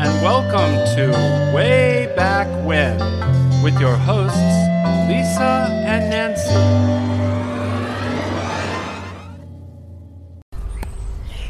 and welcome to Way Back When with your hosts, Lisa and Nancy.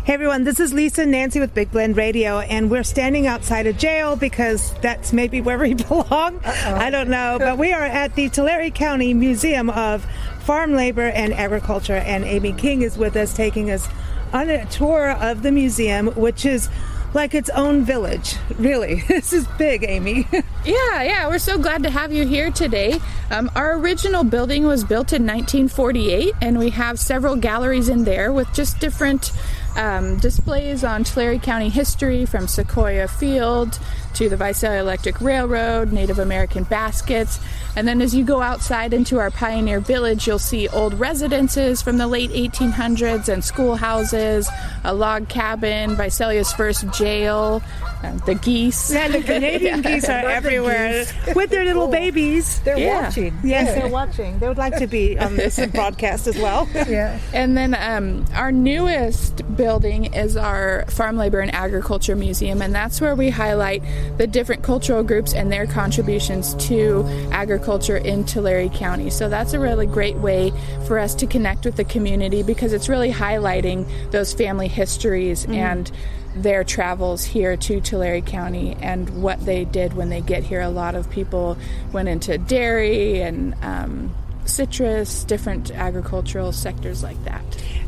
Hey everyone, this is Lisa and Nancy with Big Blend Radio, and we're standing outside a jail because that's maybe where we belong. I don't know, but we are at the Tulare County Museum of Farm Labor and Agriculture, and Amy King is with us, taking us on a tour of the museum, which is like its own village. Really, this is big, Amy. Yeah, yeah, we're so glad to have you here today. Um, our original building was built in 1948, and we have several galleries in there with just different um, displays on Tulare County history from Sequoia Field to the Visalia Electric Railroad, Native American baskets. And then as you go outside into our pioneer village, you'll see old residences from the late 1800s and schoolhouses, a log cabin, Visalia's first jail, uh, the geese. Yeah, the Canadian geese are everywhere with their little babies. They're Yeah. watching. Yes, they're watching. They would like to be on this broadcast as well. Yeah. And then um, our newest building is our Farm Labor and Agriculture Museum, and that's where we highlight the different cultural groups and their contributions to agriculture in Tulare County. So that's a really great way for us to connect with the community because it's really highlighting those family histories and their travels here to Tulare County and what they did when they get here. A lot of people went into dairy and um, citrus, different agricultural sectors like that.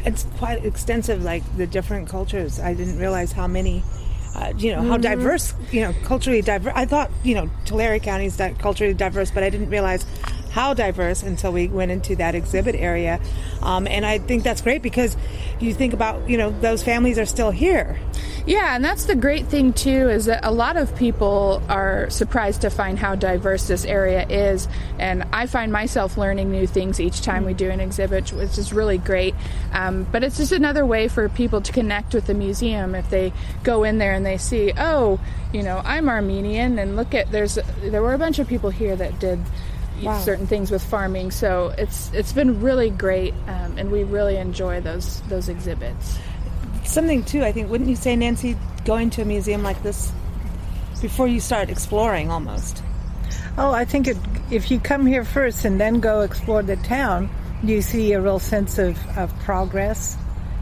It's quite extensive, like the different cultures. I didn't realize how many, uh, you know, how diverse, you know, culturally diverse. I thought, you know, Tulare County is di- culturally diverse, but I didn't realize how diverse until we went into that exhibit area. Um, and I think that's great because you think about, you know, those families are still here. Yeah, and that's the great thing too is that a lot of people are surprised to find how diverse this area is, and I find myself learning new things each time we do an exhibit, which is really great. Um, but it's just another way for people to connect with the museum if they go in there and they see, oh, you know, I'm Armenian, and look at there's there were a bunch of people here that did certain things with farming, so it's it's been really great, um, and we really enjoy those those exhibits. Something too, I think, wouldn't you say, Nancy, going to a museum like this before you start exploring almost? Oh, I think it, if you come here first and then go explore the town, you see a real sense of, of progress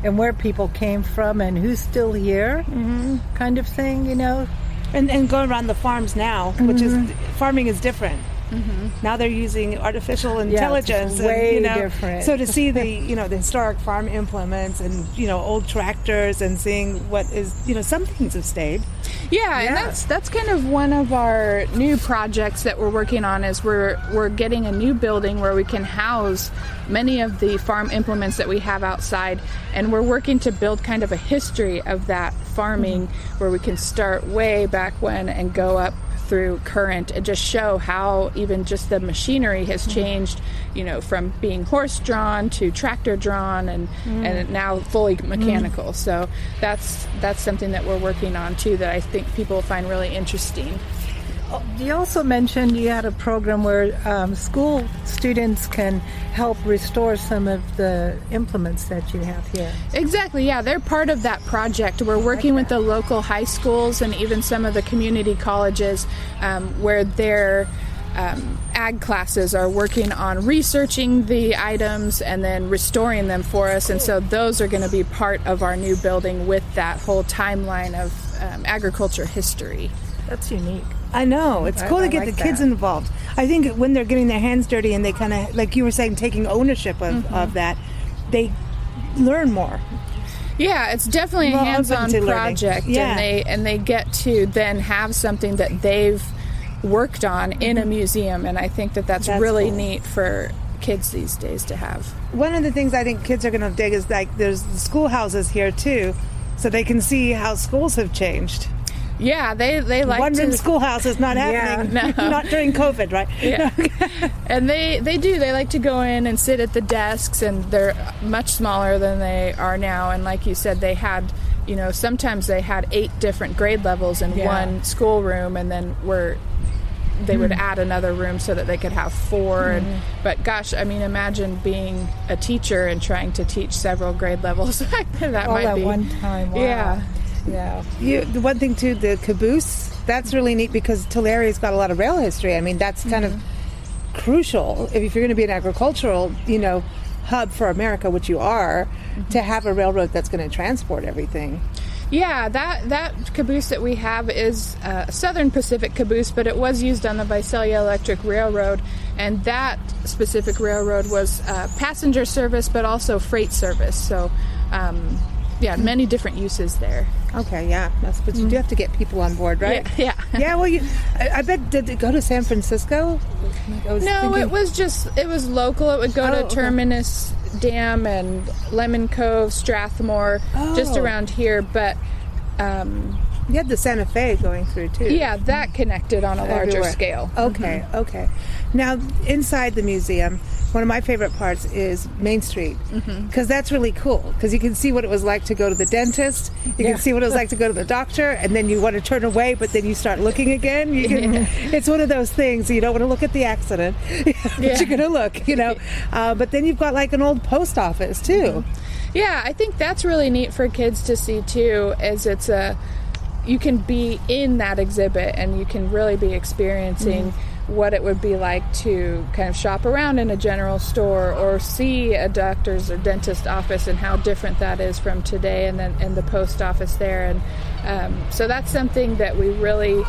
and where people came from and who's still here, mm-hmm. kind of thing, you know. And, and going around the farms now, which is farming is different. Mm-hmm. Now they're using artificial intelligence, way and, you know, different. So to see the you know the historic farm implements and you know old tractors and seeing what is you know some things have stayed. Yeah, and that's that's kind of one of our new projects that we're working on is we're we're getting a new building where we can house many of the farm implements that we have outside and we're working to build kind of a history of that farming mm-hmm. where we can start way back when and go up through current and just show how even just the machinery has mm-hmm. changed, you know, from being horse drawn to tractor drawn and mm. and now fully mm. mechanical. So that's that's something that we're working on too that I think people find really interesting. You also mentioned you had a program where um, school students can help restore some of the implements that you have here. Exactly, yeah, they're part of that project. We're working with the local high schools and even some of the community colleges um, where their um, ag classes are working on researching the items and then restoring them for us. And so those are going to be part of our new building with that whole timeline of um, agriculture history. That's unique. I know it's I- cool I to get like the kids that. involved. I think when they're getting their hands dirty and they kind of like you were saying, taking ownership of, Mm-hmm. of that, they learn more. Yeah, it's definitely a Well, hands-on to learning. project, Yeah. and they and they get to then have something that they've worked on in a museum, and I think that that's, That's really cool. neat for kids these days to have. One of the things I think kids are going to dig is like there's schoolhouses here too, so they can see how schools have changed. Yeah, they they like One room schoolhouse is not happening. Yeah, No. not during COVID, right? Yeah. and they they do they like to go in and sit at the desks and they're much smaller than they are now and like you said they had you know sometimes they had eight different grade levels in Yeah. one schoolroom and then were they would hmm. add another room so that they could have 4 and hmm. but gosh i mean imagine being a teacher and trying to teach several grade levels that All might at be one time. Wow. yeah Yeah. You, the one thing too, the caboose. That's really neat because Tulare's got a lot of rail history. I mean, that's kind of crucial if you're going to be an agricultural, you know, hub for America, which you are, to have a railroad that's going to transport everything. Yeah, that that caboose that we have is uh, a Southern Pacific caboose, but it was used on the Visalia Electric Railroad, and that specific railroad was uh, passenger service, but also freight service. So, um, yeah, many different uses there. Okay, yeah, that's but you do have to get people on board, right? Yeah, yeah. yeah. Well, you, I, I bet did it go to San Francisco? I was No, thinking- it was just it was local. It would go Oh, to okay. Terminus Dam and Lemon Cove, Strathmore, just Oh. around here. But um, You had the Santa Fe going through too. yeah, that connected on a larger Everywhere. scale. Okay, okay. Now, inside the museum, one of my favorite parts is Main Street mm-hmm. because that's really cool because you can see what it was like to go to the dentist. You Yeah. can see what it was like to go to the doctor, and then you want to turn away, but then you start looking again. You can, It's one of those things you don't want to look at the accident, but Yeah. you're going to look, you know. Uh, but then you've got like an old post office too. Mm-hmm. Yeah, I think that's really neat for kids to see too. Is it's a you can be in that exhibit and you can really be experiencing mm-hmm. What it would be like to kind of shop around in a general store or see a doctor's or dentist office and how different that is from today and then and the post office there. And um, so that's something that we really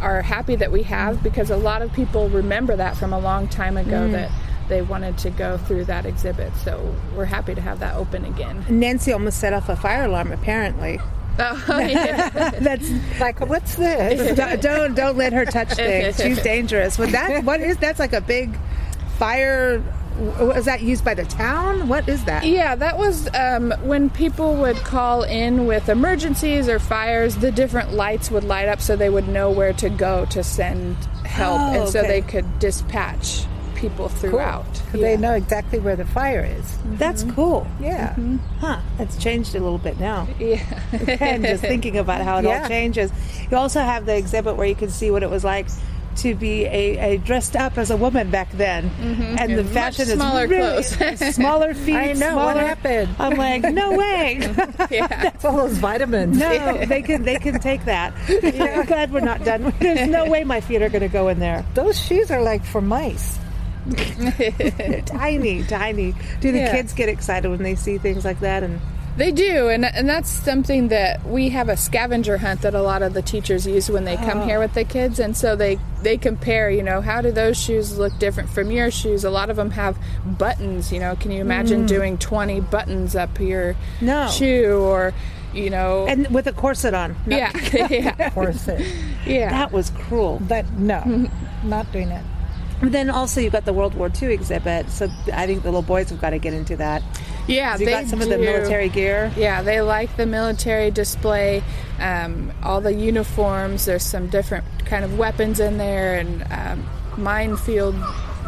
are happy that we have because a lot of people remember that from a long time ago that they wanted to go through that exhibit. So we're happy to have that open again. Nancy almost set off a fire alarm. Apparently, oh, yeah. that's Like, what's this? don't, don't don't let her touch things. She's dangerous. But that what is that's like a big fire? Was that used by the town? What is that? Yeah, that was um, when people would call in with emergencies or fires, the different lights would light up so they would know where to go to send help. Oh, and so okay. they could dispatch people throughout. Because they know exactly where the fire is. That's mm-hmm. cool. Yeah. Mm-hmm. Huh? It's changed a little bit now. Yeah. and just thinking about how it all changes. You also have the exhibit where you can see what it was like to be a, a dressed up as a woman back then, mm-hmm. and the Much fashion smaller is really clothes. smaller feet. I know what happened. I'm like, no way. yeah. It's all those vitamins. No, they can they can take that. I'm glad we're not done. There's no way my feet are going to go in there. Those shoes are like for mice. Tiny, tiny. Do the Yeah. kids get excited when they see things like that? And They do, and and that's something that we have a scavenger hunt that a lot of the teachers use when they come oh. here with the kids, and so they they compare. You know, how do those shoes look different from your shoes? A lot of them have buttons. You know, can you imagine mm. doing twenty buttons up your No. shoe or you know? and with a corset on. No, yeah, yeah, Corset. yeah. that was cruel. But no, not doing it. But then also you've got the World War II exhibit, so I think the little boys have got to get into that. yeah, You they got some of the military gear. Yeah, they like the military display, um, all the uniforms. There's some different kind of weapons in there, and um, minefield,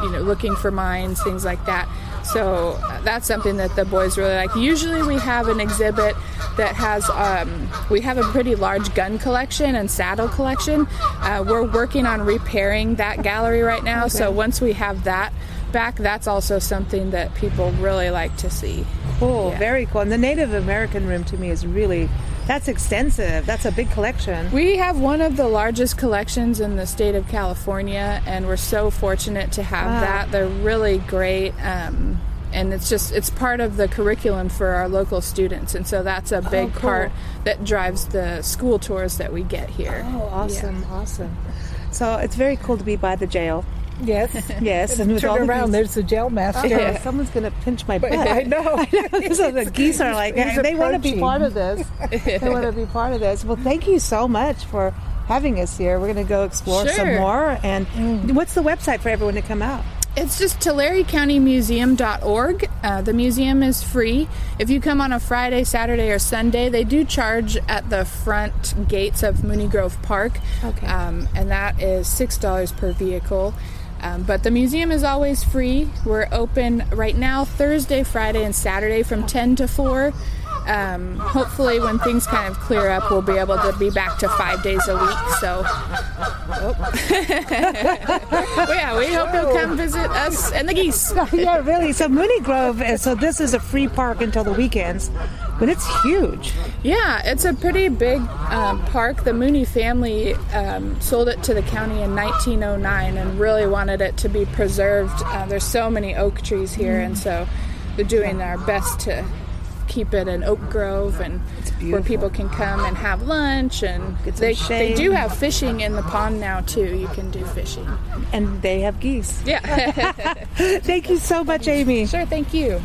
you know, looking for mines, things like that. So that's something that the boys really like. Usually, we have an exhibit that has um, we have a pretty large gun collection and saddle collection. Uh, we're working on repairing that gallery right now. So once we have that back, that's also something that people really like to see. Cool, Yeah. very cool. And the Native American room to me is really that's extensive. That's a big collection. We have one of the largest collections in the state of California, and we're so fortunate to have Wow. that. They're really great. Um, and it's just it's part of the curriculum for our local students and so that's a oh, big cool. part that drives the school tours that we get here Oh, awesome, awesome. So it's very cool to be by the jail. Yes. Yes, and with all Turn the around, geese- there's the jail master. Oh, yeah, someone's gonna pinch my butt. I know. I so the geese are like, He's they want to be part of this. they want to be part of this. Well, thank you so much for having us here. We're going to go explore some more. And mm. what's the website for everyone to come out? It's just TulareCountyMuseum.org. Uh, the museum is free. If you come on a Friday, Saturday, or Sunday, they do charge at the front gates of Mooney Grove Park. Okay. Um, and that is $6 per vehicle. Um, but the museum is always free. We're open right now Thursday, Friday, and Saturday from 10 to 4. Um, hopefully, when things kind of clear up, we'll be able to be back to five days a week. So, oh. well, yeah, we hope you'll come visit us and the geese. yeah, really. So Mooney Grove, uh, so this is a free park until the weekends, but it's huge. Yeah, it's a pretty big um, park. The Mooney family um, sold it to the county in 1909 and really wanted it to be preserved. Uh, there's so many oak trees here, and so they're doing their best to keep it an oak grove and where people can come and have lunch and Get some they, they do have fishing in the pond now too. You can do fishing. And they have geese. yeah. Thank you so much, Amy. sure thank you